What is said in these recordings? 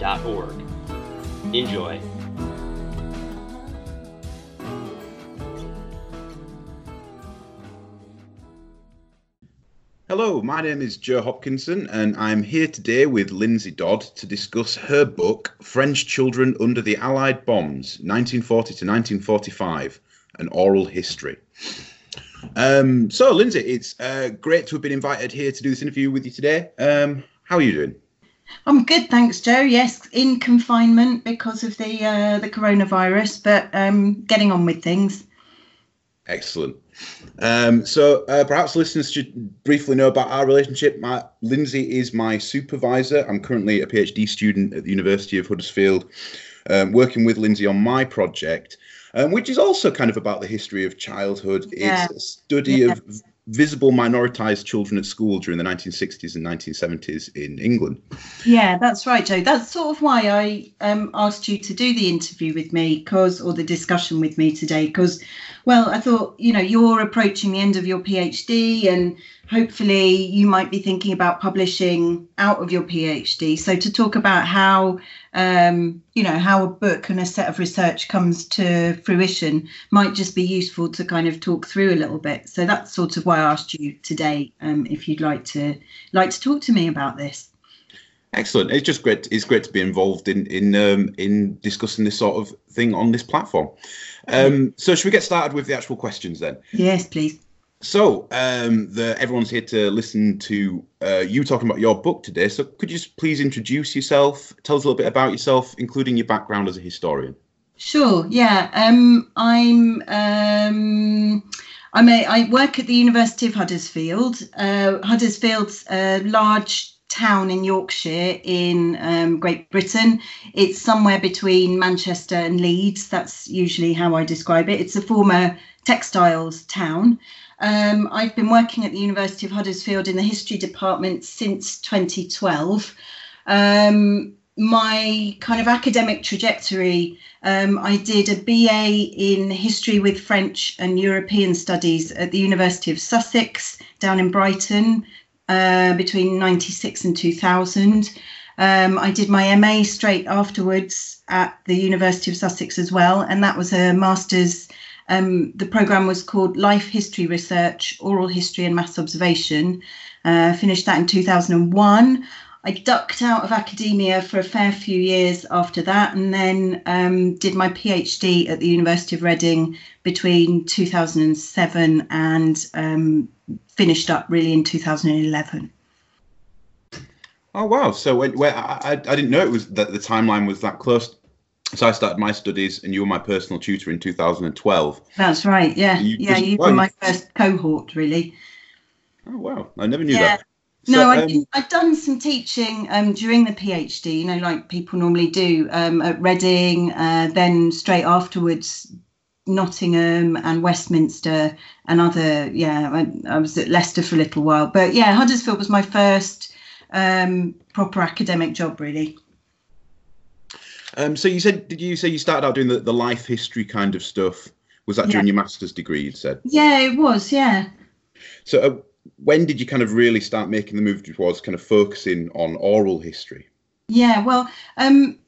shcy.org. Enjoy. Hello, my name is Joe Hopkinson, and I'm here today with Lindsay Dodd to discuss her book, French Children Under the Allied Bombs, 1940 to 1945 An Oral History. Um, so, Lindsay, it's uh, great to have been invited here to do this interview with you today. Um, how are you doing? I'm good, thanks, Joe. Yes, in confinement because of the uh, the coronavirus, but um, getting on with things. Excellent. Um, so uh, perhaps listeners should briefly know about our relationship. My, Lindsay is my supervisor. I'm currently a PhD student at the University of Huddersfield, um, working with Lindsay on my project, um, which is also kind of about the history of childhood. Yeah. It's a study Yeah. of visible minoritized children at school during the 1960s and 1970s in England. Yeah, that's right, Joe. That's sort of why I um, asked you to do the interview with me, because or the discussion with me today, because, well, I thought you know you're approaching the end of your PhD, and hopefully you might be thinking about publishing out of your PhD. So to talk about how um, you know how a book and a set of research comes to fruition might just be useful to kind of talk through a little bit. So that's sort of why I asked you today, um, if you'd like to like to talk to me about this. Excellent. It's just great. It's great to be involved in in um, in discussing this sort of thing on this platform. Um, so, should we get started with the actual questions then? Yes, please. So, um, the, everyone's here to listen to uh, you talking about your book today. So, could you please introduce yourself? Tell us a little bit about yourself, including your background as a historian. Sure. Yeah. Um, I'm. Um, I'm a. I work at the University of Huddersfield. Uh, Huddersfield's a large town in Yorkshire in um, Great Britain. It's somewhere between Manchester and Leeds. That's usually how I describe it. It's a former textiles town. Um, I've been working at the University of Huddersfield in the history department since 2012. Um, my kind of academic trajectory, um, I did a BA in history with French and European studies at the University of Sussex down in Brighton uh, between 96 and 2000. Um, I did my MA straight afterwards at the University of Sussex as well, and that was a master's. Um, the program was called Life History Research, Oral History and Mass Observation. Uh, finished that in 2001. I ducked out of academia for a fair few years after that, and then um, did my PhD at the University of Reading between 2007 and um, finished up really in 2011. Oh wow! So, when, I I didn't know it was that the timeline was that close. So, I started my studies, and you were my personal tutor in 2012. That's right. Yeah, You yeah. You were my first cohort, really. Oh wow! I never knew Yeah. that. No, So, I um, I've done some teaching um, during the PhD, you know, like people normally do um, at Reading, uh, then straight afterwards, Nottingham and Westminster and other, yeah, I, I was at Leicester for a little while. But yeah, Huddersfield was my first um, proper academic job, really. Um, so you said, did you say you started out doing the, the life history kind of stuff? Was that Yeah. during your master's degree? You said. Yeah, it was, yeah. So uh, when did you kind of really start making the move towards kind of focusing on oral history? Yeah, well, um,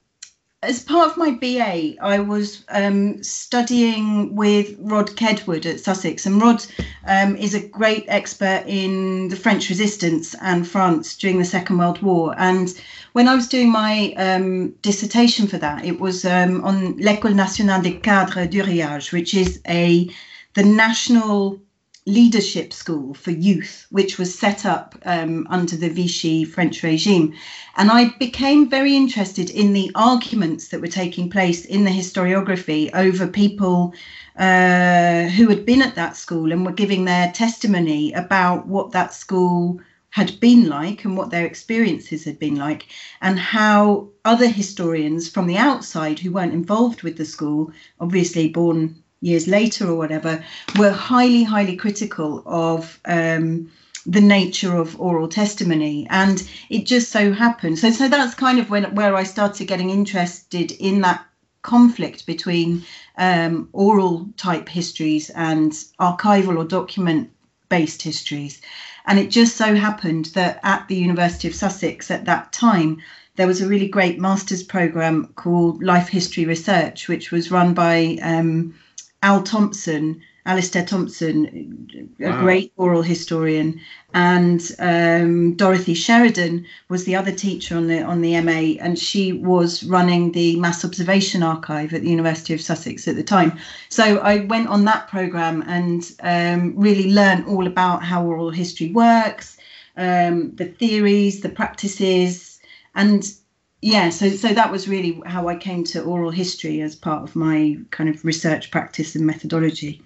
as part of my BA, I was um, studying with Rod Kedward at Sussex, and Rod um, is a great expert in the French resistance and France during the Second World War. And when I was doing my um, dissertation for that, it was um, on l'École nationale des cadres d'Uriage, which is a the national leadership school for youth, which was set up um, under the Vichy French regime. And I became very interested in the arguments that were taking place in the historiography over people uh, who had been at that school and were giving their testimony about what that school had been like and what their experiences had been like, and how other historians from the outside who weren't involved with the school, obviously born years later or whatever, were highly, highly critical of. Um, the nature of oral testimony and it just so happened so so that's kind of when where i started getting interested in that conflict between um, oral type histories and archival or document based histories. And it just so happened that at the university of sussex at that time there was a really great master's program called life history research which was run by um, al thomson Alistair Thomson, a wow. great oral historian, and um, Dorothy Sheridan was the other teacher on the on the MA, and she was running the Mass Observation Archive at the University of Sussex at the time. So I went on that program and um, really learned all about how oral history works, um, the theories, the practices, and yeah, so so that was really how I came to oral history as part of my kind of research practice and methodology.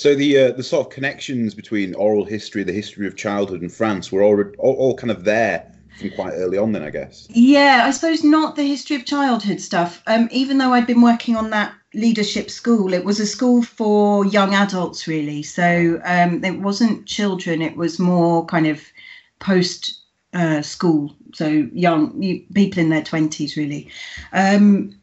So the uh, the sort of connections between oral history, the history of childhood, and France were all, all, all kind of there from quite early on. Then I guess. Yeah, I suppose not the history of childhood stuff. Um, even though I'd been working on that leadership school, it was a school for young adults really. So um, it wasn't children; it was more kind of post uh, school, so young people in their twenties really. Um,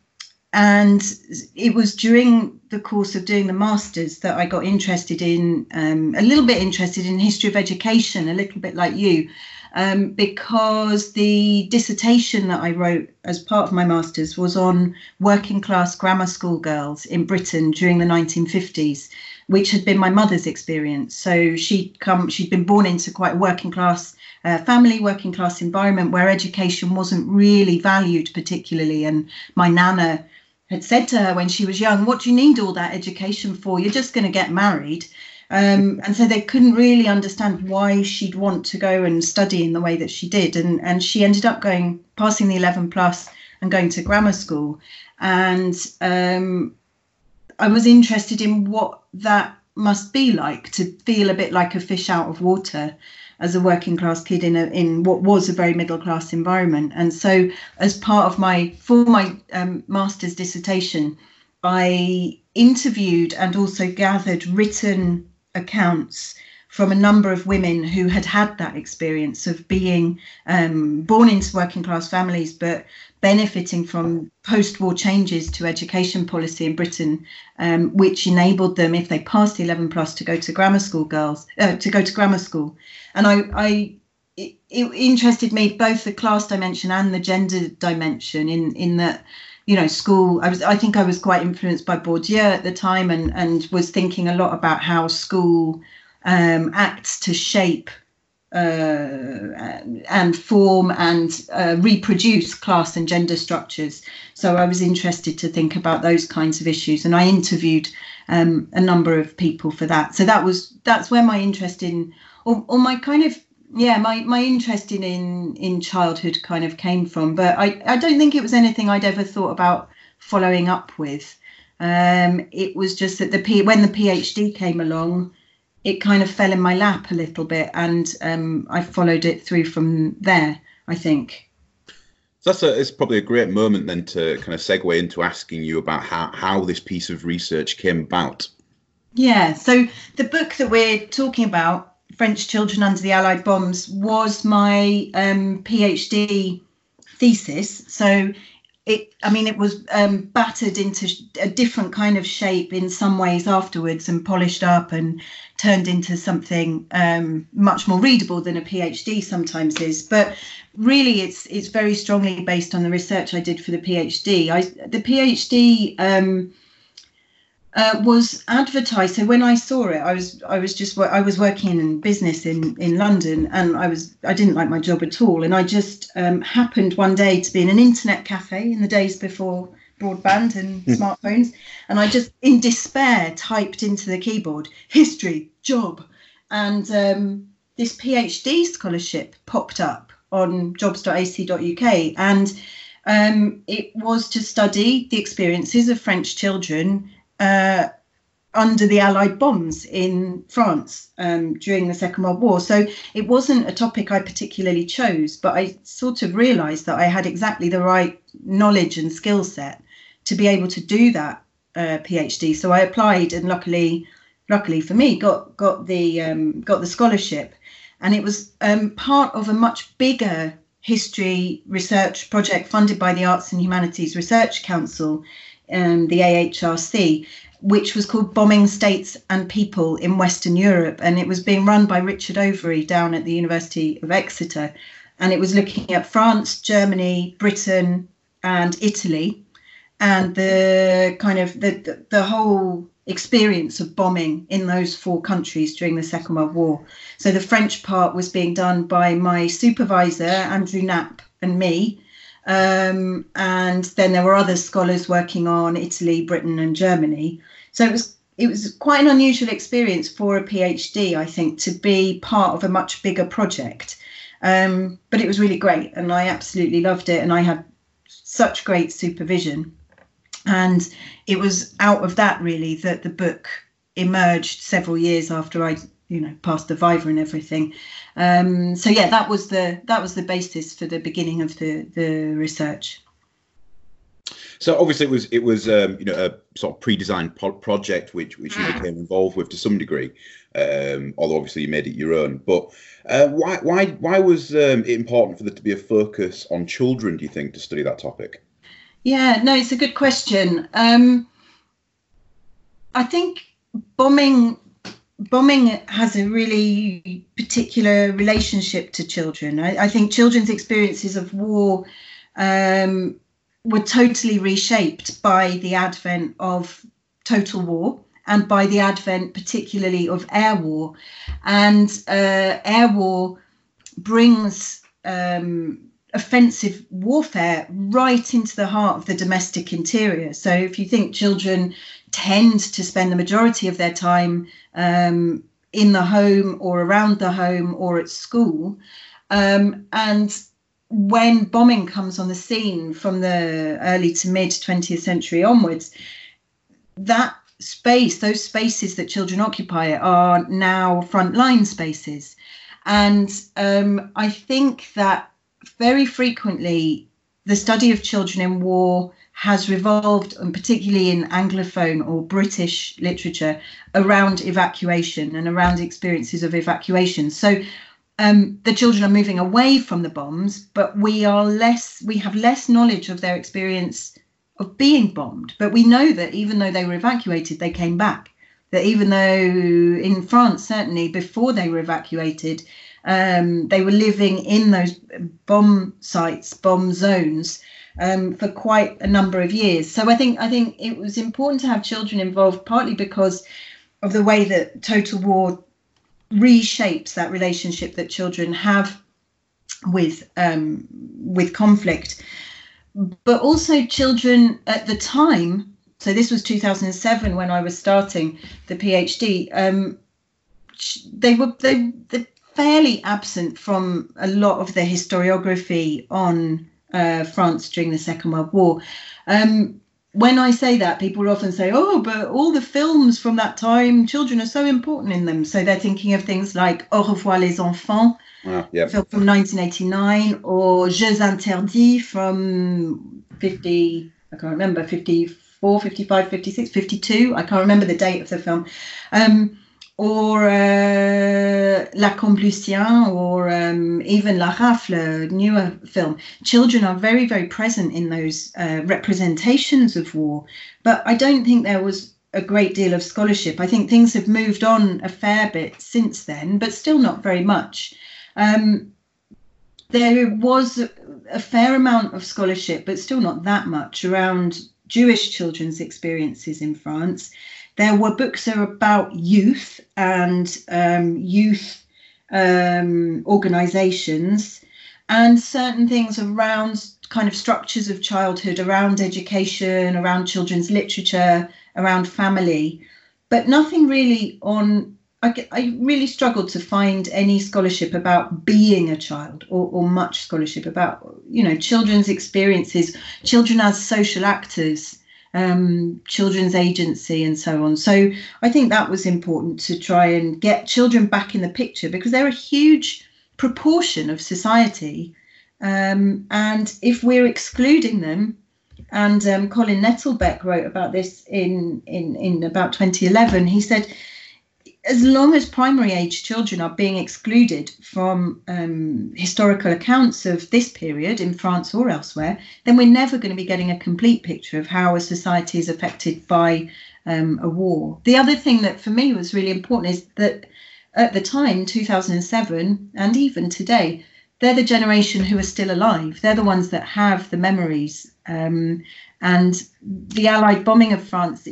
and it was during the course of doing the masters that I got interested in um, a little bit interested in history of education, a little bit like you, um, because the dissertation that I wrote as part of my masters was on working class grammar school girls in Britain during the 1950s, which had been my mother's experience. So she'd come, she'd been born into quite a working class uh, family, working class environment where education wasn't really valued particularly, and my nana had said to her when she was young, What do you need all that education for? You're just going to get married. Um, and so they couldn't really understand why she'd want to go and study in the way that she did. And, and she ended up going, passing the 11 plus and going to grammar school. And um, I was interested in what that must be like to feel a bit like a fish out of water as a working class kid in a in what was a very middle class environment. And so, as part of my for my um, master's dissertation, I interviewed and also gathered written accounts from a number of women who had had that experience of being um, born into working class families, but benefiting from post-war changes to education policy in Britain, um, which enabled them, if they passed 11 plus, to go to grammar school girls, uh, to go to grammar school. And I, I it, it, interested me both the class dimension and the gender dimension in in that you know school i was i think i was quite influenced by bourdieu at the time and and was thinking a lot about how school um, acts to shape and form and uh, reproduce class and gender structures. So I was interested to think about those kinds of issues, and I interviewed um, a number of people for that. So that was that's where my interest in, or, or my kind of yeah, my my interest in, in in childhood kind of came from. But I I don't think it was anything I'd ever thought about following up with. Um, it was just that the P when the PhD came along it kind of fell in my lap a little bit, and um, I followed it through from there. I think. So that's a, it's probably a great moment then to kind of segue into asking you about how, how this piece of research came about. Yeah, so the book that we're talking about, French Children Under the Allied Bombs, was my um, PhD thesis. So it i mean it was um, battered into a different kind of shape in some ways afterwards and polished up and turned into something um, much more readable than a phd sometimes is. But really it's it's very strongly based on the research i did for the phd i the phd um, uh, was advertised. So when I saw it, I was I was just I was working in business in in London, and I was I didn't like my job at all, and I just um, happened one day to be in an internet cafe in the days before broadband and hmm. smartphones, and I just in despair typed into the keyboard history job, and um, this PhD scholarship popped up on jobs.ac.uk, and um, it was to study the experiences of French children uh, under the Allied bombs in France um, during the Second World War. So it wasn't a topic I particularly chose, but I sort of realised that I had exactly the right knowledge and skill set to be able to do that uh, PhD. So I applied, and luckily, luckily for me, got got the um, got the scholarship, and it was um, part of a much bigger history research project funded by the Arts and Humanities Research Council, um, the AHRC, which was called Bombing States and People in Western Europe. And it was being run by Richard Overy down at the University of Exeter. And it was looking at France, Germany, Britain, and Italy, and the kind of the, the, the whole experience of bombing in those four countries during the Second World War. So the French part was being done by my supervisor, Andrew Knapp, and me. Um, and then there were other scholars working on Italy, Britain, and Germany. So it was it was quite an unusual experience for a PhD, I think, to be part of a much bigger project. Um, but it was really great, and I absolutely loved it, and I had such great supervision. And it was out of that really that the book emerged several years after I you know past the viva and everything. Um, so yeah that was the that was the basis for the beginning of the the research. So obviously it was it was um, you know a sort of pre-designed project which which you mm. became involved with to some degree um, although obviously you made it your own. But uh, why why why was um, it important for there to be a focus on children do you think to study that topic? Yeah no it's a good question. Um, i think bombing bombing has a really particular relationship to children. I, I think children's experiences of war um, were totally reshaped by the advent of total war and by the advent, particularly, of air war. And uh, air war brings um, offensive warfare right into the heart of the domestic interior. So if you think children tend to spend the majority of their time um, in the home or around the home or at school. Um, and when bombing comes on the scene from the early to mid 20th century onwards, that space, those spaces that children occupy, are now frontline spaces. And um, I think that very frequently the study of children in war has revolved, and particularly in Anglophone or British literature, around evacuation and around experiences of evacuation. So um, the children are moving away from the bombs, but we are less, we have less knowledge of their experience of being bombed. But we know that even though they were evacuated, they came back. That even though in France, certainly before they were evacuated, um, they were living in those bomb sites, bomb zones, um, for quite a number of years. So I think I think it was important to have children involved, partly because of the way that total war reshapes that relationship that children have with um, with conflict, but also children at the time. So this was 2007 when I was starting the PhD. Um, they were they, they fairly absent from a lot of the historiography on uh, France during the Second World War. Um, when I say that, people often say, "Oh, but all the films from that time, children are so important in them." So they're thinking of things like Au revoir les enfants, uh, yep. film from 1989, or Jeux interdits from 50, I can't remember, 54, 55, 56, 52. I can't remember the date of the film. Um, or uh, Lacombe Lucien, or um, even La Rafle, newer film. Children are very, very present in those uh, representations of war, but I don't think there was a great deal of scholarship. I think things have moved on a fair bit since then, but still not very much. Um, there was a fair amount of scholarship, but still not that much around Jewish children's experiences in France there were books that about youth and um, youth um, organizations and certain things around kind of structures of childhood, around education, around children's literature, around family, but nothing really on. I, I really struggled to find any scholarship about being a child or, or much scholarship about, you know, children's experiences, children as social actors um, children's agency, and so on. So I think that was important to try and get children back in the picture because they're a huge proportion of society. Um, and if we're excluding them, and um, Colin Nettelbeck wrote about this in, in, in about 2011, he said, as long as primary age children are being excluded from um, historical accounts of this period in France or elsewhere, then we're never going to be getting a complete picture of how a society is affected by um, a war. The other thing that for me was really important is that at the time, 2007, and even today, they're the generation who are still alive. They're the ones that have the memories. Um, and the Allied bombing of France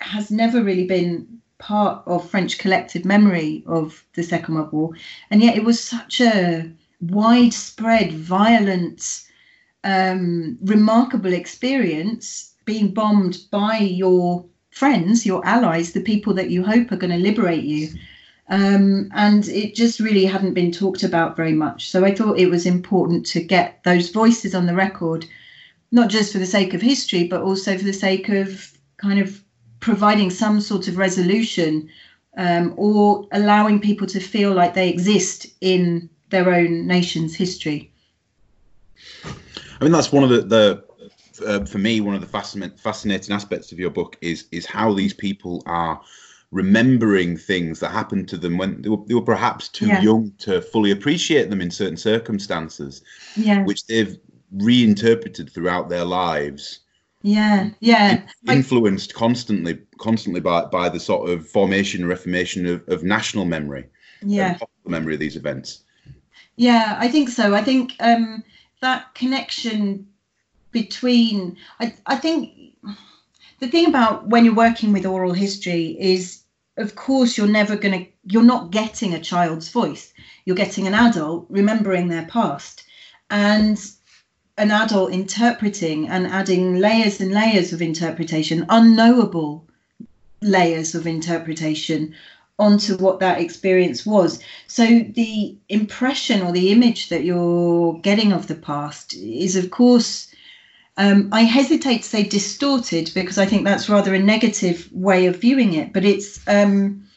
has never really been part of French collective memory of the Second World War. And yet it was such a widespread, violent, um, remarkable experience being bombed by your friends, your allies, the people that you hope are going to liberate you. Um, and it just really hadn't been talked about very much. So I thought it was important to get those voices on the record, not just for the sake of history, but also for the sake of kind of providing some sort of resolution um, or allowing people to feel like they exist in their own nation's history. I mean, that's one of the, the uh, for me, one of the fascinating, fascinating aspects of your book is is how these people are remembering things that happened to them when they were, they were perhaps too yeah. young to fully appreciate them in certain circumstances, yeah. which they've reinterpreted throughout their lives yeah yeah. Influenced constantly constantly by by the sort of formation reformation of, of national memory yeah. the memory of these events. Yeah i think so. I think um that connection between i i think the thing about when you're working with oral history is of course you're never going to you're not getting a child's voice. You're getting an adult remembering their past. And an adult interpreting and adding layers and layers of interpretation, unknowable layers of interpretation onto what that experience was. So the impression or the image that you're getting of the past is, of course, um, I hesitate to say distorted because I think that's rather a negative way of viewing it, but it's um,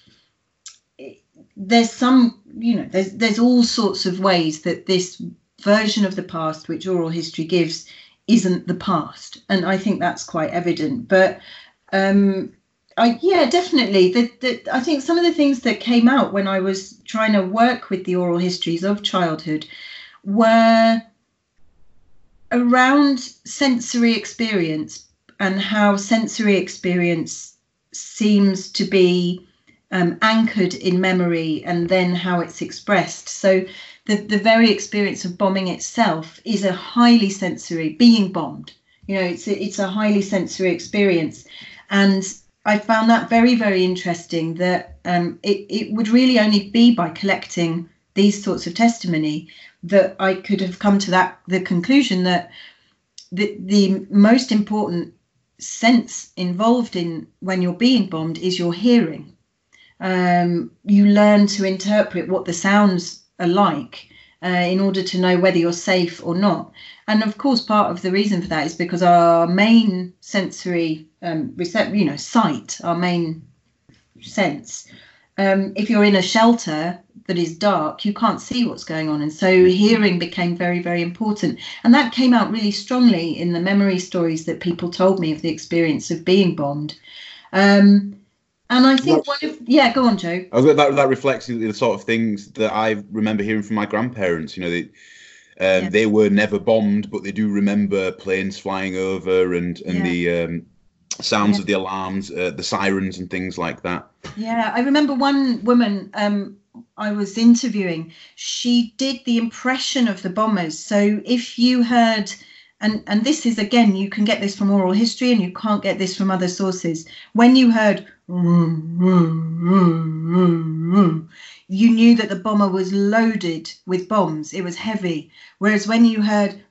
there's some you know there's there's all sorts of ways that this version of the past which oral history gives isn't the past. And i think that's quite evident. But um I, yeah definitely. The, the, i think some of the things that came out when i was trying to work with the oral histories of childhood were around sensory experience and how sensory experience seems to be um, anchored in memory and then how it's expressed. So the, the very experience of bombing itself is a highly sensory being bombed you know it's a, it's a highly sensory experience. And i found that very very interesting that um, it, it would really only be by collecting these sorts of testimony that i could have come to that the conclusion that the, the most important sense involved in when you're being bombed is your hearing. Um, you learn to interpret what the sounds alike uh, in order to know whether you're safe or not. And of course, part of the reason for that is because our main sensory um, you know, sight, our main sense. Um, if you're in a shelter that is dark, you can't see what's going on, and so hearing became very, very important. And that came out really strongly in the memory stories that people told me of the experience of being bombed. Um, and I think one of yeah, go on, Joe. That that reflects the sort of things that I remember hearing from my grandparents. You know, they um, yeah. they were never bombed, but they do remember planes flying over and and yeah. the um, sounds yeah. of the alarms, uh, the sirens, and things like that. Yeah, I remember one woman um, I was interviewing. She did the impression of the bombers. So if you heard and and this is again you can get this from oral history and you can't get this from other sources. When you heard you knew that the bomber was loaded with bombs. It was heavy. Whereas when you heard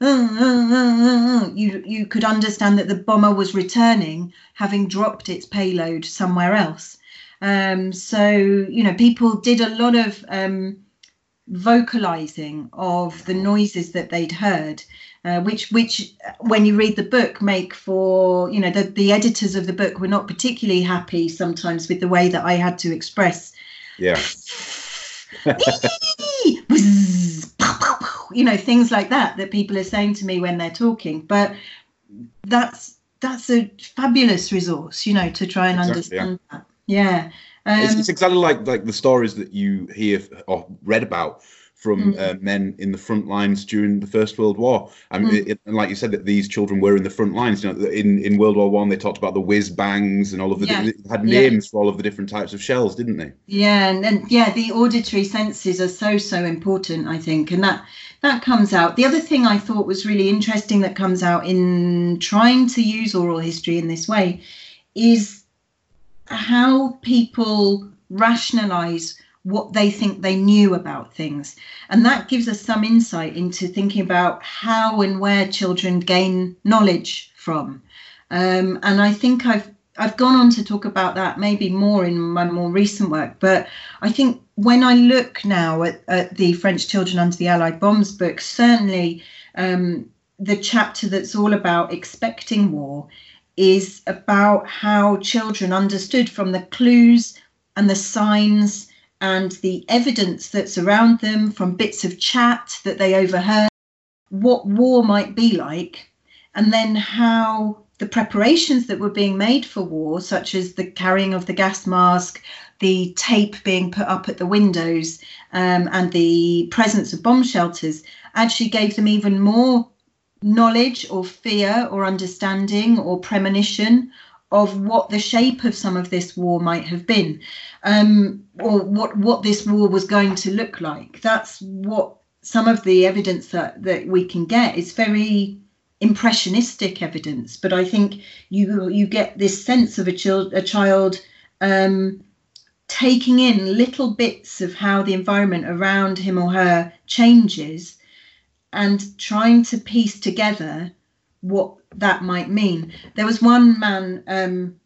you you could understand that the bomber was returning having dropped its payload somewhere else. Um, so you know people did a lot of um, vocalizing of the noises that they'd heard uh, which which when you read the book make for you know the, the editors of the book were not particularly happy sometimes with the way that i had to express. Yeah. You know things like that that people are saying to me when they're talking. But that's that's a fabulous resource you know to try and exactly, understand yeah. that. Yeah um, it's, it's, exactly like like the stories that you hear or read about from mm. uh, men in the front lines during the First World War. I mean, mm. it, and like you said, that these children were in the front lines. You know, in in World War One, they talked about the whiz bangs and all of the yeah. had names yeah. for all of the different types of shells, didn't they? Yeah, and, and yeah, the auditory senses are so so important, I think, and that that comes out. The other thing I thought was really interesting that comes out in trying to use oral history in this way is how people rationalize what they think they knew about things. And that gives us some insight into thinking about how and where children gain knowledge from. Um, and I think I've I've gone on to talk about that maybe more in my more recent work, but I think when I look now at, at the French Children Under the Allied Bombs book, certainly um, the chapter that's all about expecting war is about how children understood from the clues and the signs and the evidence that's around them from bits of chat that they overheard, what war might be like, and then how the preparations that were being made for war, such as the carrying of the gas mask, the tape being put up at the windows, um, and the presence of bomb shelters, actually gave them even more knowledge or fear or understanding or premonition of what the shape of some of this war might have been, um, or what what this war was going to look like. That's what some of the evidence that, that we can get is very impressionistic evidence, but I think you you get this sense of a child a child um, taking in little bits of how the environment around him or her changes and trying to piece together what that might mean. There was one man um,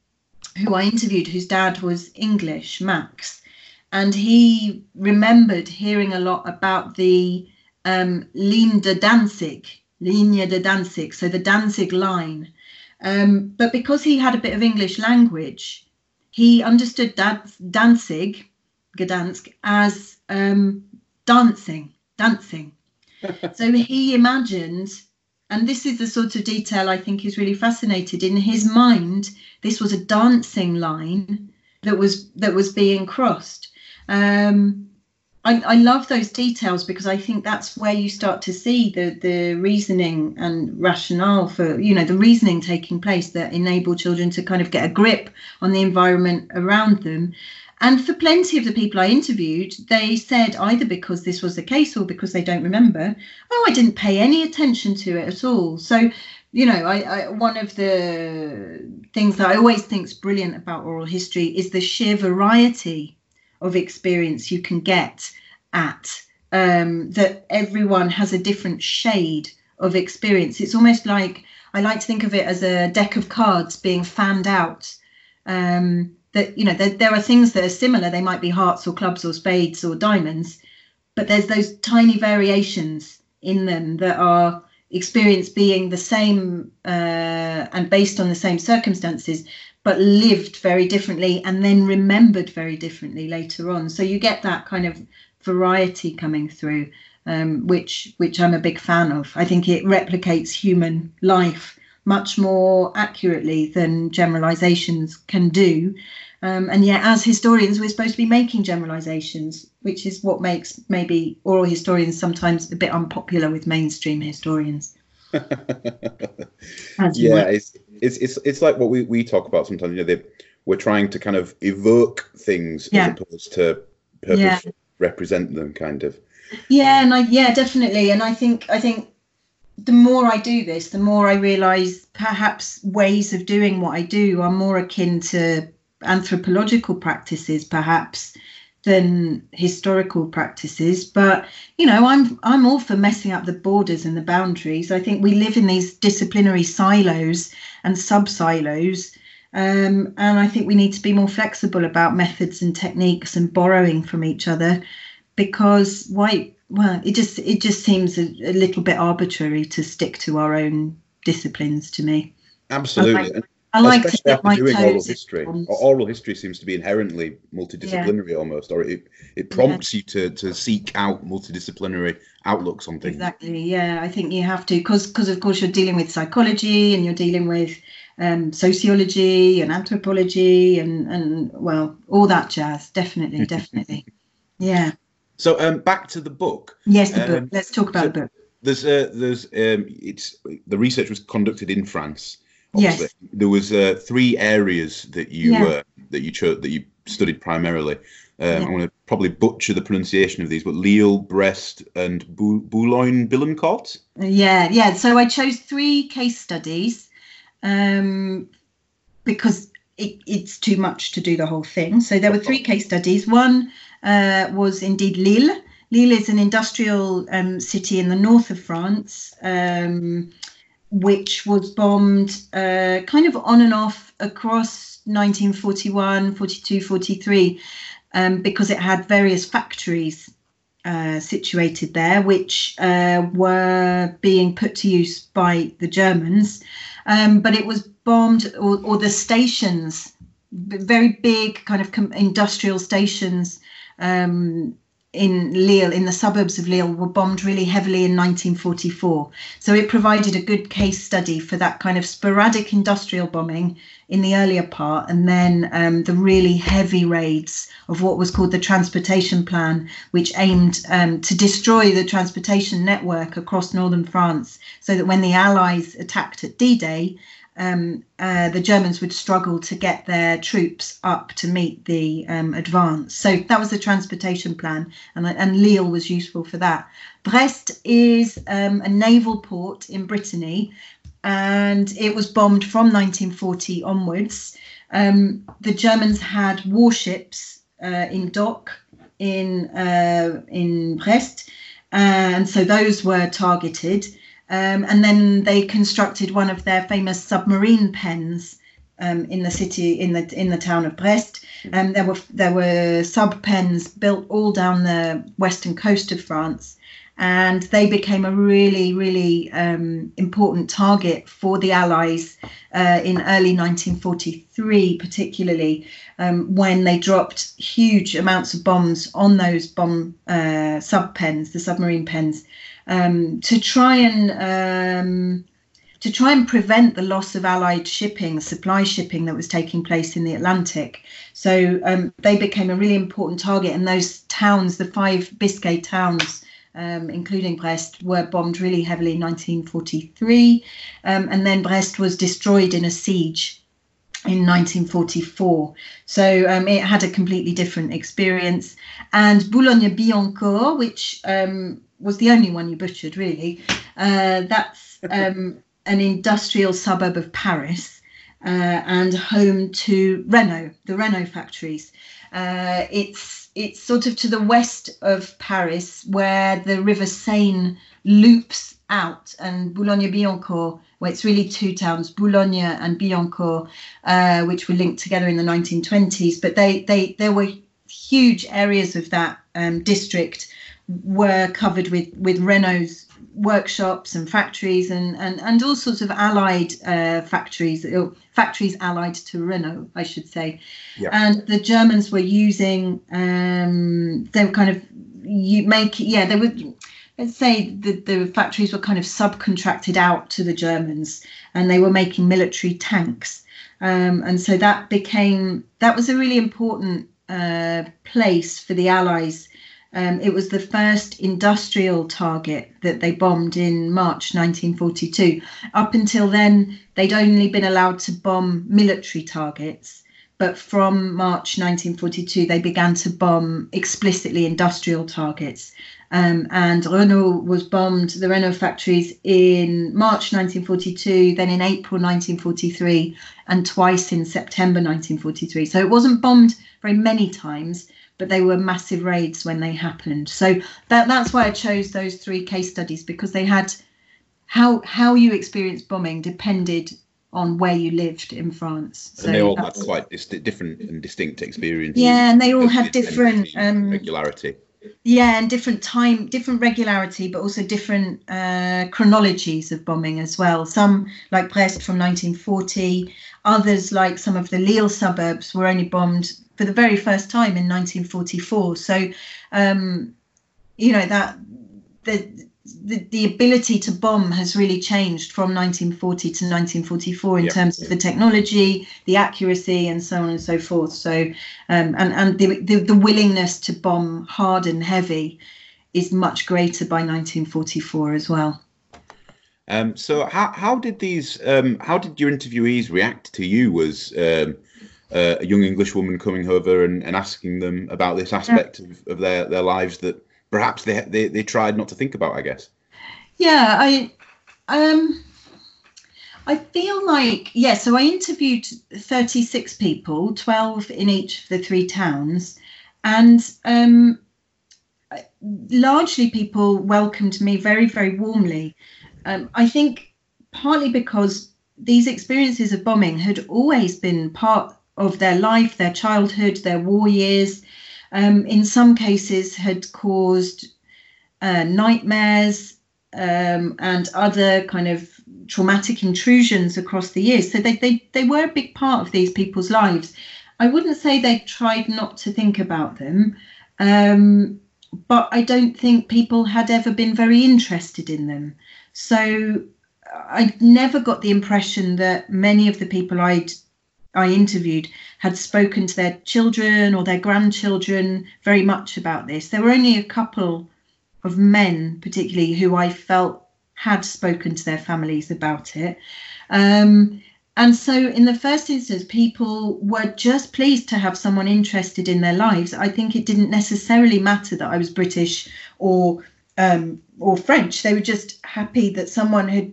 who I interviewed whose dad was English, Max, and he remembered hearing a lot about the um, Ligne de Danzig, Ligne de Danzig, so the Danzig line. Um, but because he had a bit of English language, he understood Danzig, Gdansk, as um, dancing, dancing. So he imagined and this is the sort of detail I think is really fascinating. In his mind, this was a dancing line that was that was being crossed. Um, I, I love those details because I think that's where you start to see the the reasoning and rationale for you know the reasoning taking place that enable children to kind of get a grip on the environment around them and for plenty of the people I interviewed, they said either because this was the case or because they don't remember, oh, I didn't pay any attention to it at all. So, you know, I, I, one of the things that I always think is brilliant about oral history is the sheer variety of experience you can get at. Um, that everyone has a different shade of experience. It's almost like I like to think of it as a deck of cards being fanned out. Um, that you know there, there are things that are similar. They might be hearts or clubs or spades or diamonds but there's those tiny variations in them that are experienced being the same uh, and based on the same circumstances but lived very differently and then remembered very differently later on. So you get that kind of variety coming through um, which which I'm a big fan of. I think it replicates human life much more accurately than generalizations can do um, and yet, as historians, we're supposed to be making generalizations, which is what makes maybe oral historians sometimes a bit unpopular with mainstream historians. yeah, it's, it's it's it's like what we, we talk about sometimes. You know, they, we're trying to kind of evoke things yeah. as opposed to yeah. represent them, kind of. Yeah, and I yeah definitely, and I think I think the more I do this, the more I realise perhaps ways of doing what I do are more akin to anthropological practices perhaps than historical practices but you know i'm i'm all for messing up the borders and the boundaries i think we live in these disciplinary silos and sub silos um, and i think we need to be more flexible about methods and techniques and borrowing from each other because why? Well, it just it just seems a, a little bit arbitrary to stick to our own disciplines to me. Absolutely. I like, like to Especially after my doing oral history. Oral history seems to be inherently multidisciplinary almost, or it, it prompts you to, to seek out multidisciplinary outlooks on things. Exactly. Yeah, I think you have to because because of course you're dealing with psychology and you're dealing with um, sociology and anthropology and and well all that jazz. Definitely, definitely. Yeah. So um, back to the book. Yes, the book. Um, Let's talk about so- the book. There's uh, there's um, it's the research was conducted in France. Yes. There was uh, three areas that you Yeah. uh, that you chose that you studied primarily. Um, Yeah. I'm going to probably butcher the pronunciation of these, but Lille, Brest, and Boulogne-Billancourt. Yeah, yeah. So I chose three case studies um, because it, it's too much to do the whole thing. So there were three case studies. One uh, was indeed Lille. Lille is an industrial um, city in the north of France, um, which was bombed uh, kind of on and off across 1941, 42, 43, um, because it had various factories uh, situated there, which uh, were being put to use by the Germans. Um, but it was bombed, or, or the stations, very big kind of industrial stations um, in Lille, in the suburbs of Lille, were bombed really heavily in 1944. So it provided a good case study for that kind of sporadic industrial bombing in the earlier part, and then um, the really heavy raids of what was called the Transportation Plan, which aimed um, to destroy the transportation network across northern France, so that when the Allies attacked at D-Day, um, uh, the Germans would struggle to get their troops up to meet the um, advance. So that was the transportation plan, and, and Lille was useful for that. Brest is um, a naval port in Brittany, and it was bombed from 1940 onwards. Um, the Germans had warships uh, in dock in uh, in Brest, and so those were targeted. Um, and then they constructed one of their famous submarine pens um, in the city, in the in the town of Brest. Um, there were there were sub pens built all down the western coast of France, and they became a really really um, important target for the Allies uh, in early 1943, particularly um, when they dropped huge amounts of bombs on those bomb uh, sub pens, the submarine pens um, to try and um, to try and prevent the loss of Allied shipping, supply shipping that was taking place in the Atlantic. So um, they became a really important target, and those towns, the five Biscay towns. Um, including Brest, were bombed really heavily in 1943, um, and then Brest was destroyed in a siege in 1944. So um, it had a completely different experience. And Boulogne-Billancourt, which um, was the only one you butchered, really, uh, that's um, an industrial suburb of Paris uh, and home to Renault, the Renault factories. Uh, it's it's sort of to the west of Paris, where the River Seine loops out, and Boulogne-Billancourt, where it's really two towns, Boulogne and Billancourt, uh, which were linked together in the 1920s. But they they there were huge areas of that um, district were covered with with Renault's workshops and factories and and, and all sorts of allied uh, factories uh, factories allied to Renault I should say Yeah. and the Germans were using um, they were kind of you make yeah they were let's say the, the factories were kind of subcontracted out to the Germans and they were making military tanks um, and so that became that was a really important uh, place for the Allies um, it was the first industrial target that they bombed in March 1942. Up until then, they'd only been allowed to bomb military targets. But from March 1942, they began to bomb explicitly industrial targets. Um, and Renault was bombed, the Renault factories, in March 1942, then in April 1943, and twice in September 1943. So it wasn't bombed very many times, but they were massive raids when they happened. So that that's why I chose those three case studies because they had how how you experienced bombing depended on where you lived in France. So and they all had that's- quite dis- different and distinct experiences. yeah, and they all had different um, regularity. yeah, and different time, different regularity, but also different uh, chronologies of bombing as well. Some, like Brest from 1940, others, like some of the Lille suburbs, were only bombed for the very first time in 1944. So, um, you know, that the, the, the ability to bomb has really changed from 1940 to 1944 in yeah, terms of the technology, the accuracy, and so on and so forth. So, um, and and the, the, the willingness to bomb hard and heavy is much greater by 1944 as well. Um, so, how how did these um, how did your interviewees react to you as um, uh, a young English woman coming over and, and asking them about this aspect yeah. of, of their, their lives that perhaps they, they they tried not to think about i guess yeah i um i feel like yeah so i interviewed 36 people 12 in each of the three towns and um largely people welcomed me very very warmly um, i think partly because these experiences of bombing had always been part of their life their childhood their war years um, in some cases had caused uh, nightmares um, and other kind of traumatic intrusions across the years. So they, they, they were a big part of these people's lives. I wouldn't say they tried not to think about them, um, but I don't think people had ever been very interested in them. So I never got the impression that many of the people I'd I interviewed had spoken to their children or their grandchildren very much about this. There were only a couple of men, particularly, who I felt had spoken to their families about it. Um, and so, in the first instance, people were just pleased to have someone interested in their lives. I think it didn't necessarily matter that I was British or um, or French. They were just happy that someone had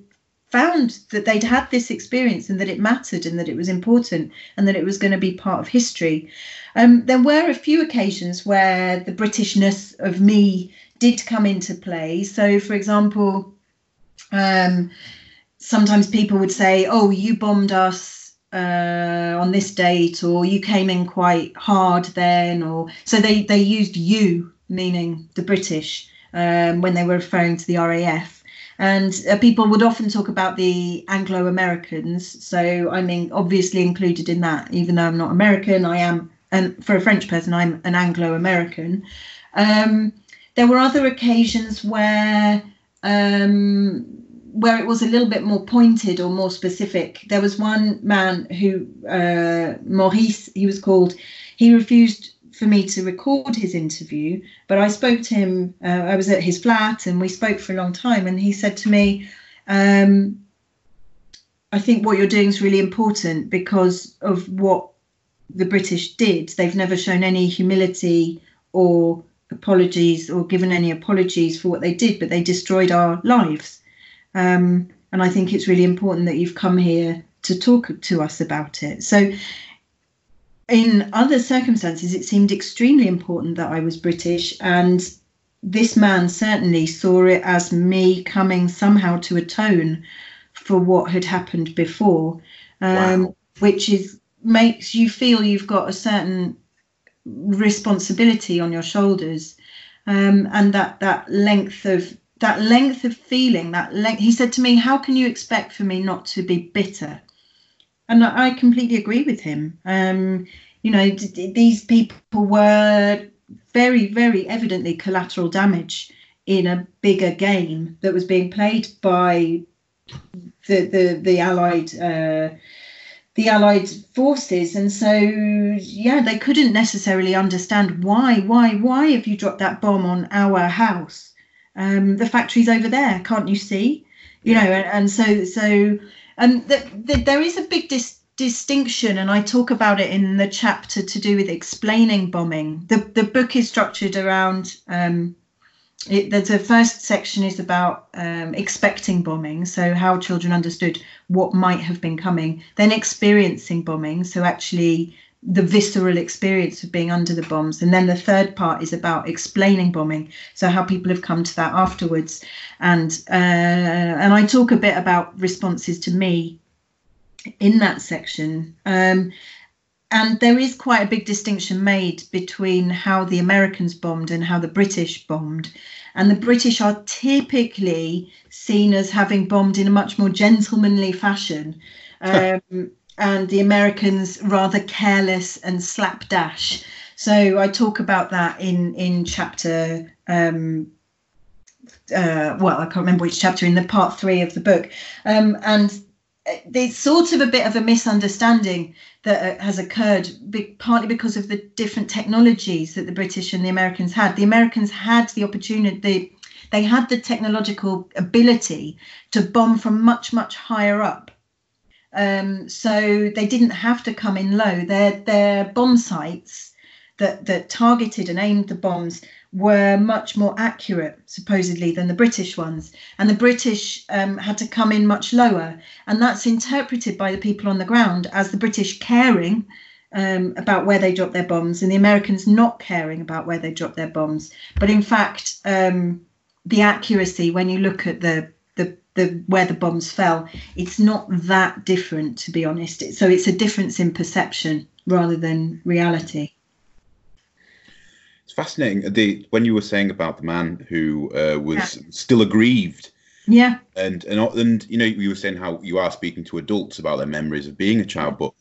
found that they'd had this experience and that it mattered and that it was important and that it was going to be part of history. Um, there were a few occasions where the Britishness of me did come into play. So, for example, um, sometimes people would say, "Oh, you bombed us uh, on this date," or "You came in quite hard then," or so they they used "you," meaning the British, um, when they were referring to the RAF. And uh, people would often talk about the Anglo Americans. So I'm in, obviously included in that, even though I'm not American. I am, and for a French person, I'm an Anglo American. Um, there were other occasions where um, where it was a little bit more pointed or more specific. There was one man who uh, Maurice, he was called. He refused for me to record his interview, but I spoke to him. Uh, I was at his flat and we spoke for a long time. And he said to me, um, I think what you're doing is really important because of what the British did. They've never shown any humility or apologies or given any apologies for what they did, but they destroyed our lives. Um, and I think it's really important that you've come here to talk to us about it. So in other circumstances, it seemed extremely important that I was British, and this man certainly saw it as me coming somehow to atone for what had happened before, um, wow. which is makes you feel you've got a certain responsibility on your shoulders, um, and that that length of that length of feeling, that length. He said to me, "How can you expect for me not to be bitter?" And I completely agree with him. Um, you know, d- d- these people were very, very evidently collateral damage in a bigger game that was being played by the the the allied uh, the allied forces. And so yeah they couldn't necessarily understand why why why have you dropped that bomb on our house? Um, the factory's over there can't you see? You know and, and so so and the, the, there is a big dis- distinction, and I talk about it in the chapter to do with explaining bombing. The, the book is structured around. Um, it, the, the first section is about um, expecting bombing, so how children understood what might have been coming. Then experiencing bombing, so actually the visceral experience of being under the bombs. And then the third part is about explaining bombing, so how people have come to that afterwards. And uh, and I talk a bit about responses to me in that section. Um, and there is quite a big distinction made between how the Americans bombed and how the British bombed. And the British are typically seen as having bombed in a much more gentlemanly fashion. Um, and the Americans rather careless and slapdash. So I talk about that in in chapter um, uh, well, I can't remember which chapter in the part three of the book, um, and there's sort of a bit of a misunderstanding that uh, has occurred partly because of the different technologies that the British and the Americans had. The Americans had the opportunity, they, they had the technological ability to bomb from much, much higher up. Um, so they didn't have to come in low. Their their bomb sights that that targeted and aimed the bombs were much more accurate, supposedly, than the British ones. And the British um, had to come in much lower. And that's interpreted by the people on the ground as the British caring um, about where they drop their bombs and the Americans not caring about where they drop their bombs. But in fact, um, the accuracy, when you look at the, the, where the bombs fell, it's not that different, to be honest. So it's a difference in perception rather than reality. It's fascinating. The when you were saying about the man who uh, was yeah. still aggrieved. Yeah. And and and you know you were saying how you are speaking to adults about their memories of being a child, but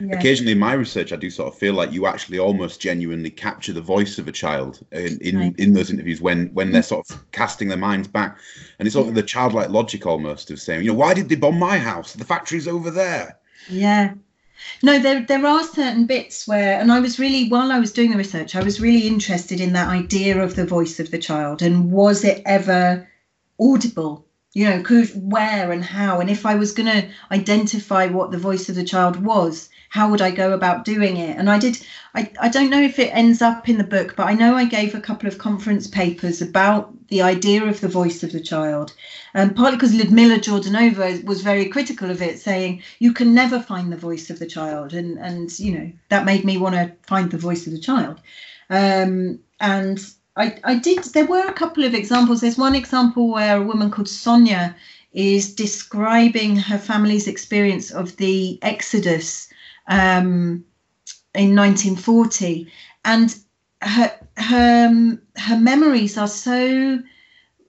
yeah. occasionally in my research I do sort of feel like you actually almost genuinely capture the voice of a child in in, right. in those interviews when when they're mm. sort of casting their minds back, and it's sort of the childlike logic almost of saying, you know, why did they bomb my house? The factory's over there. Yeah. No, there there are certain bits where, and I was really while I was doing the research, I was really interested in that idea of the voice of the child and was it ever audible? You know, could where and how, and if I was going to identify what the voice of the child was, how would I go about doing it? And I did, I, I don't know if it ends up in the book, but I know I gave a couple of conference papers about the idea of the voice of the child. Um, partly because Ludmilla Jordanova was very critical of it, saying you can never find the voice of the child. And, and you know, that made me want to find the voice of the child. Um, and I, I did, there were a couple of examples. There's one example where a woman called Sonia is describing her family's experience of the Exodus um, in 1940, and her her um, her memories are so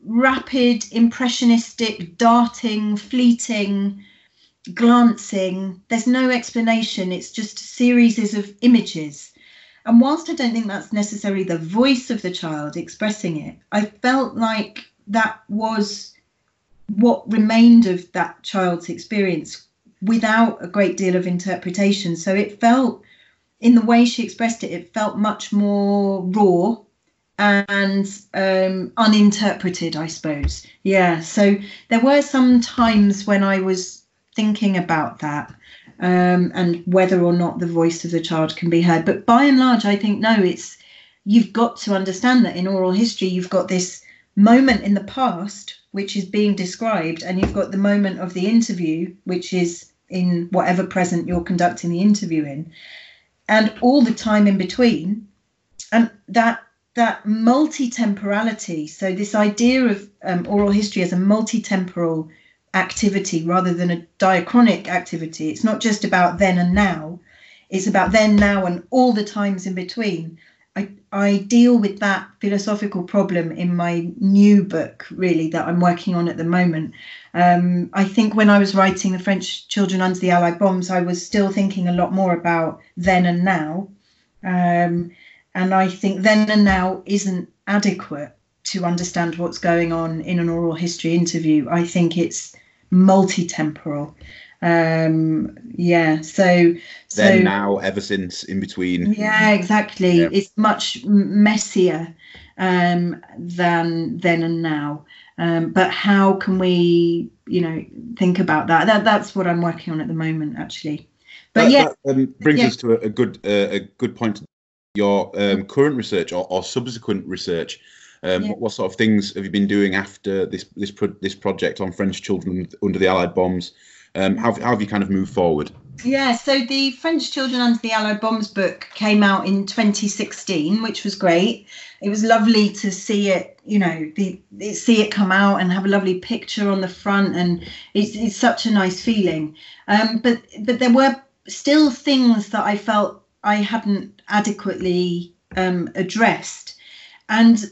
rapid, impressionistic, darting, fleeting, glancing. There's no explanation. It's just series of images. And whilst I don't think that's necessarily the voice of the child expressing it, I felt like that was what remained of that child's experience without a great deal of interpretation. So it felt, in the way she expressed it, it felt much more raw and um, uninterpreted, I suppose. Yeah. So there were some times when I was thinking about that. Um, and whether or not the voice of the child can be heard. But by and large, I think no, it's you've got to understand that in oral history, you've got this moment in the past which is being described, and you've got the moment of the interview, which is in whatever present you're conducting the interview in, and all the time in between, and that that multi-temporality. So this idea of um, oral history as a multi-temporal activity rather than a diachronic activity. It's not just about then and now. It's about then, now, and all the times in between. I, deal with that philosophical problem in my new book, really, that I'm working on at the moment. Um, I think when I was writing The French Children Under the Allied Bombs, I was still thinking a lot more about then and now. Um, and I think then and now isn't adequate to understand what's going on in an oral history interview. I think it's multi temporal. Um, yeah, so so then now ever since in between. Yeah, exactly. Yeah. It's much messier um, than then and now. Um, but how can we, you know, think about that? That that's what I'm working on at the moment, actually. But that, yeah, that, um, brings yeah. us to a, a good uh, a good point. Your um, current research or, or subsequent research. Um, yeah. what, what, sort of things have you been doing after this this pro- this project on French children under the Allied bombs? Um, how, how have you kind of moved forward? Yeah, so the French Children Under the Allied Bombs book came out in 2016, which was great. It was lovely to see it, you know, the, see it come out and have a lovely picture on the front, and it's, it's such a nice feeling. Um, but but there were still things that I felt I hadn't adequately um, addressed. And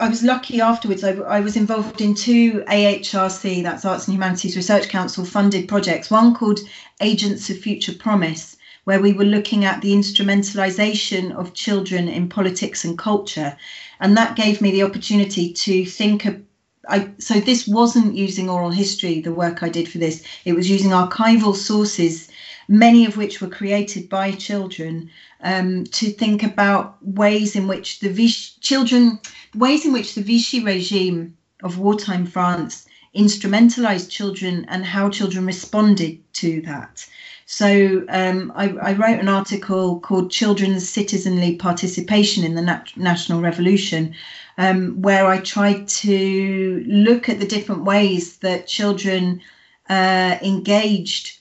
I was lucky afterwards. I, I, was involved in two AHRC, that's Arts and Humanities Research Council funded projects. One called Agents of Future Promise, where we were looking at the instrumentalization of children in politics and culture. And that gave me the opportunity to think of. I, so this wasn't using oral history, the work I did for this. It was using archival sources, many of which were created by children, um, to think about ways in which the Vichy, children, ways in which the Vichy regime of wartime France instrumentalized children and how children responded to that. So um, I, I, wrote an article called Children's Citizenly Participation in the Nat- National Revolution, um, where I tried to look at the different ways that children uh, engaged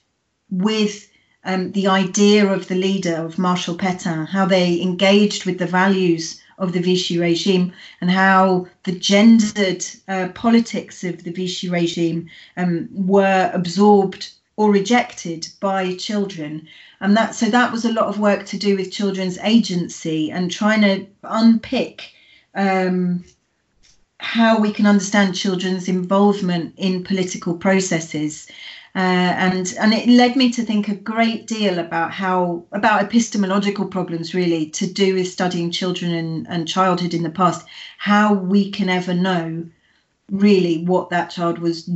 with um, the idea of the leader, of Marshal Pétain, how they engaged with the values of the Vichy regime and how the gendered uh, politics of the Vichy regime um, were absorbed or rejected by children. And that so that was a lot of work to do with children's agency and trying to unpick um, how we can understand children's involvement in political processes uh, and and it led me to think a great deal about how about epistemological problems really to do with studying children and, and childhood in the past. How we can ever know really what that child was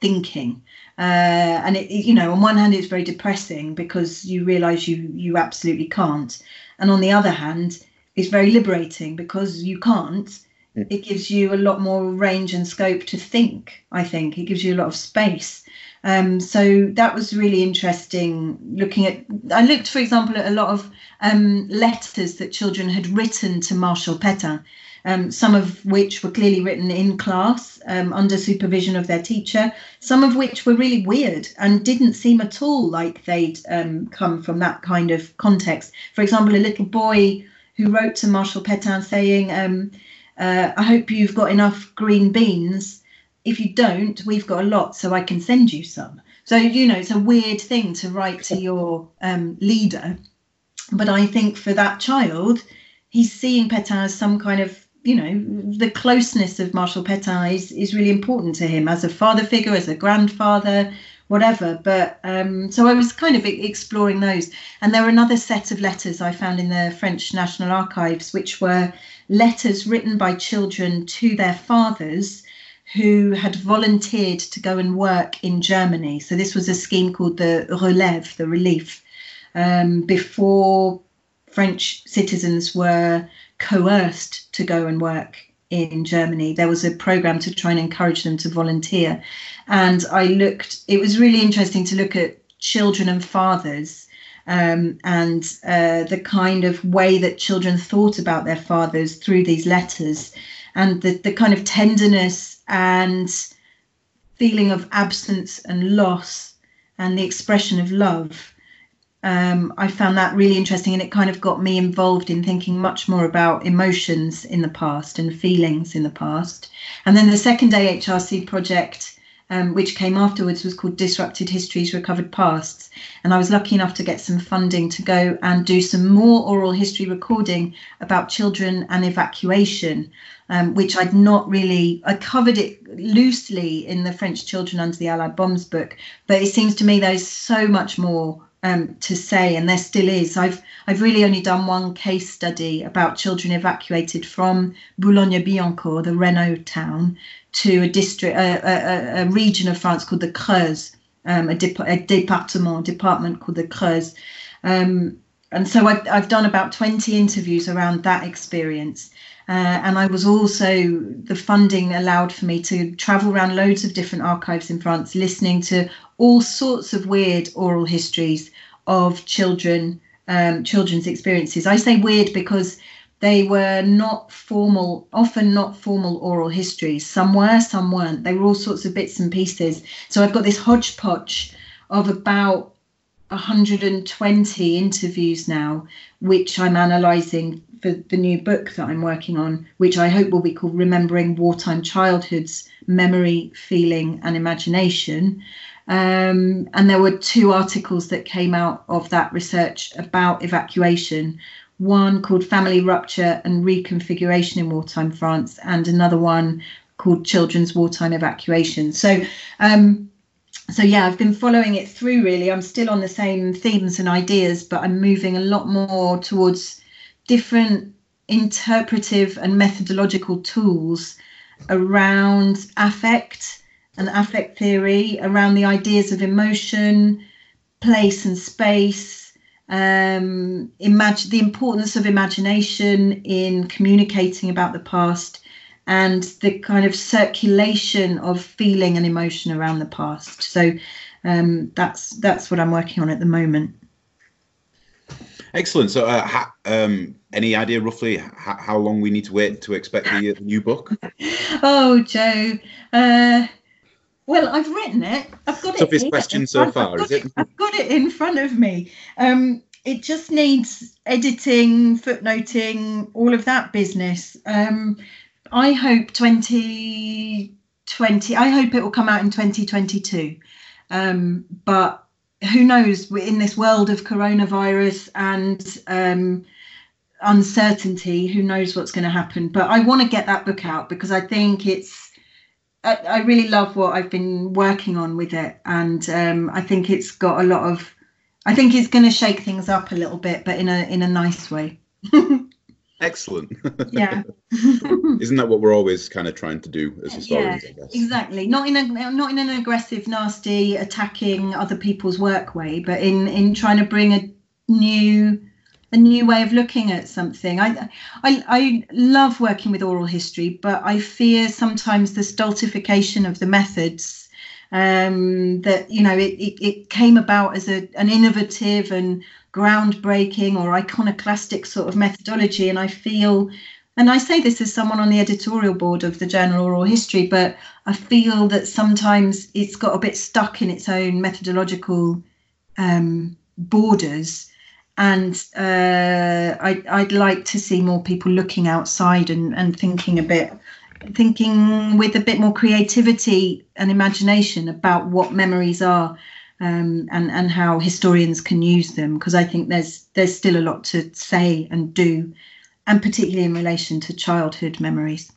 thinking. Uh, and it, you know on one hand it's very depressing because you realize you you absolutely can't. And on the other hand it's very liberating because you can't. Mm. it gives you a lot more range and scope to think i think. It gives you a lot of space um, so that was really interesting looking at i looked for example at a lot of um, letters that children had written to marshal pétain um, some of which were clearly written in class um, under supervision of their teacher, some of which were really weird and didn't seem at all like they'd um, come from that kind of context. For example, a little boy who wrote to Marshal Pétain saying, um, uh, I hope you've got enough green beans. If you don't, we've got a lot, so I can send you some. So, you know, it's a weird thing to write to your um, leader. But I think for that child, he's seeing Pétain as some kind of you know, the closeness of Marshal Pétain is, is really important to him as a father figure, as a grandfather, whatever. But um, so I was kind of exploring those. And there were another set of letters I found in the French National Archives, which were letters written by children to their fathers who had volunteered to go and work in Germany. So this was a scheme called the Relève, the relief, um, before French citizens were coerced to go and work in Germany. There was a program to try and encourage them to volunteer. And I looked, it was really interesting to look at children and fathers um, and uh, the kind of way that children thought about their fathers through these letters and the, the kind of tenderness and feeling of absence and loss and the expression of love um, I found that really interesting and it kind of got me involved in thinking much more about emotions in the past and feelings in the past. And then the second AHRC project, um, which came afterwards, was called Disrupted Histories Recovered Pasts. And I was lucky enough to get some funding to go and do some more oral history recording about children and evacuation. Um, which I'd not really, I covered it loosely in the French Children Under the Allied Bombs book, but it seems to me there's so much more um, to say, and there still is. I've I've really only done one case study about children evacuated from Boulogne-Billancourt, the Renault town, to a district, a, a, a region of France called the Creuse, um, a, dep- a department, department called the Creuse. Um, and so I've, I've done about 20 interviews around that experience. Uh, and I was also, the funding allowed for me to travel around loads of different archives in France, listening to all sorts of weird oral histories of children, um, children's experiences. I say weird because they were not formal, often not formal oral histories. Some were, some weren't. They were all sorts of bits and pieces. So I've got this hodgepodge of about 120 interviews now, which I'm analysing for the new book that I'm working on, which I hope will be called Remembering Wartime Childhoods Memory, Feeling and Imagination. Um, and there were two articles that came out of that research about evacuation one called Family Rupture and Reconfiguration in Wartime France, and another one called Children's Wartime Evacuation. So, um, so yeah, I've been following it through really. I'm still on the same themes and ideas, but I'm moving a lot more towards different interpretive and methodological tools around affect and affect theory, around the ideas of emotion, place and space, um, imagine the importance of imagination in communicating about the past, and the kind of circulation of feeling and emotion around the past. So um, that's that's what I'm working on at the moment. Excellent. So, uh, ha, um, any idea roughly ha- how long we need to wait to expect the, uh, new book? oh, Joe. Uh, well, I've written it. I've got Toughest it. question so far, is it? it? I've got it in front of me. Um, it just needs editing, footnoting, all of that business. Um, I hope 2020. I hope it will come out in 2022. Um, but who knows in this world of coronavirus and um, uncertainty who knows what's going to happen. But i want to get that book out because i think it's I, I really love what i've been working on with it. And um, i think it's got a lot of i think it's going to shake things up a little bit but in a in a nice way Excellent. Yeah. Isn't that what we're always kind of trying to do as historians? Yeah, exactly. Not in a not in an aggressive, nasty, attacking other people's work way, but in in trying to bring a new a new way of looking at something. I I I love working with oral history, but I fear sometimes the stultification of the methods. Um, that you know it, it, it came about as a an innovative and groundbreaking or iconoclastic sort of methodology. And I feel, and I say this as someone on the editorial board of the Journal Oral History, but I feel that sometimes it's got a bit stuck in its own methodological um, borders. And uh, I, I'd like to see more people looking outside and, and thinking a bit thinking with a bit more creativity and imagination about what memories are um, and and how historians can use them because I think there's there's still a lot to say and do, and particularly in relation to childhood memories.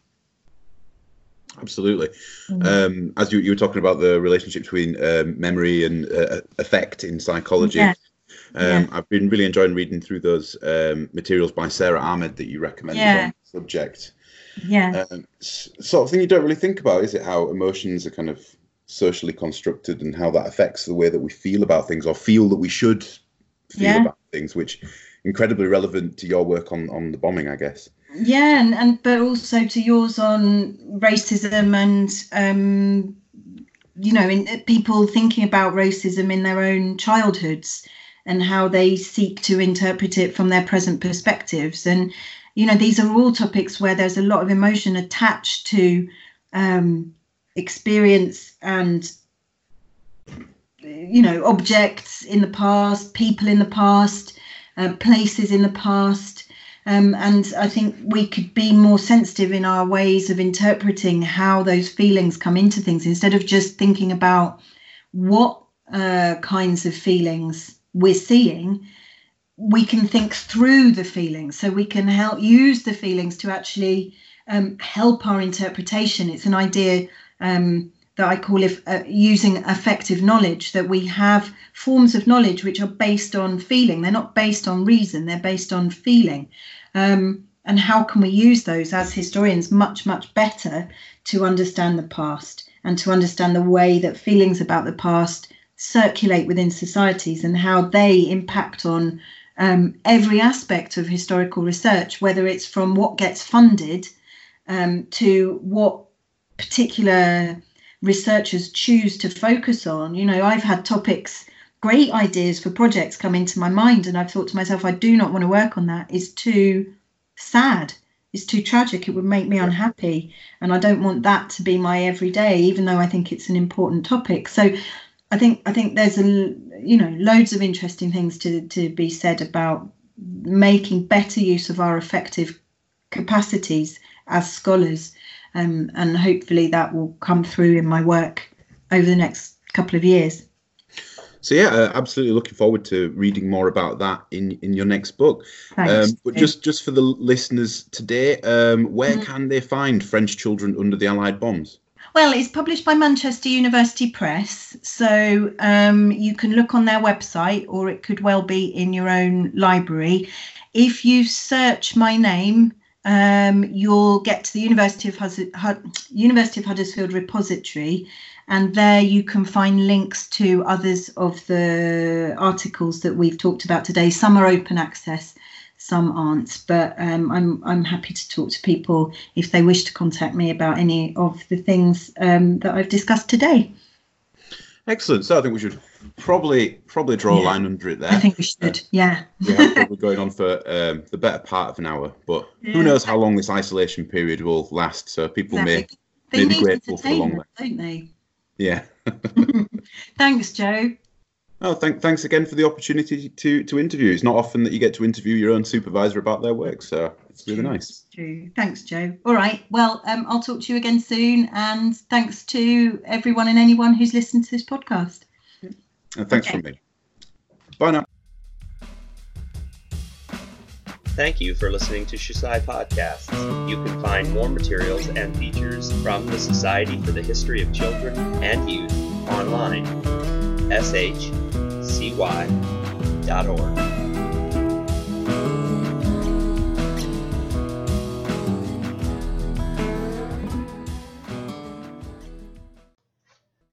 Absolutely. Mm-hmm. Um, as you, you were talking about the relationship between um, memory and uh, affect in psychology. Yeah. Um, yeah. I've been really enjoying reading through those um, materials by Sara Ahmed that you recommended yeah. on the subject. Yeah. Um, sort of thing you don't really think about, is it? How emotions are kind of socially constructed and how that affects the way that we feel about things or feel that we should feel yeah. about things, which incredibly relevant to your work on on the bombing, I guess. Yeah, and, and but also to yours on racism and um, you know, in people thinking about racism in their own childhoods and how they seek to interpret it from their present perspectives. And you know, these are all topics where there's a lot of emotion attached to um, experience and you know objects in the past people in the past uh, places in the past. Um, and i think we could be more sensitive in our ways of interpreting how those feelings come into things instead of just thinking about what uh, kinds of feelings we're seeing we can think through the feelings so we can help use the feelings to actually um, help our interpretation it's an idea um, that I call if, uh, using affective knowledge, that we have forms of knowledge which are based on feeling. They're not based on reason, they're based on feeling. Um, and how can we use those as historians much, much better to understand the past and to understand the way that feelings about the past circulate within societies and how they impact on um, every aspect of historical research, whether it's from what gets funded um, to what particular researchers choose to focus on. You know, I've had topics, great ideas for projects come into my mind, and I've thought to myself, I do not want to work on that. It's too sad. It's too tragic. It would make me unhappy, and I don't want that to be my everyday. Even though I think it's an important topic, so I think I think there's a you know loads of interesting things to to be said about making better use of our affective capacities as scholars um, and hopefully that will come through in my work over the next couple of years. So yeah, uh, absolutely looking forward to reading more about that in in your next book. Um, but just just for the listeners today, um, where mm. can they find French Children Under the Allied Bombs? Well, it's published by Manchester University Press, so um, you can look on their website, or it could well be in your own library. If you search my name, um, you'll get to the University of, Hus- University of Huddersfield repository, and there you can find links to others of the articles that we've talked about today. Some are open access, some aren't. But um, I'm I'm happy to talk to people if they wish to contact me about any of the things um, that I've discussed today. Excellent. So I think we should probably probably draw yeah. a line under it there. I think we should. Uh, yeah. yeah, probably going on for um, the better part of an hour, but yeah. who knows how long this isolation period will last? So people exactly. may, may be grateful for the long, don't they? Yeah. Thanks, Joe. Oh, thank, thanks again for the opportunity to to interview. It's not often that you get to interview your own supervisor about their work, so it's really nice. True. Thanks, Joe. All right. Well, um, I'll talk to you again soon, and thanks to everyone and anyone who's listened to this podcast. And thanks okay. from me. Bye now. Thank you for listening to SHCY Podcasts. You can find more materials and features from the Society for the History of Children and Youth online shcy.org.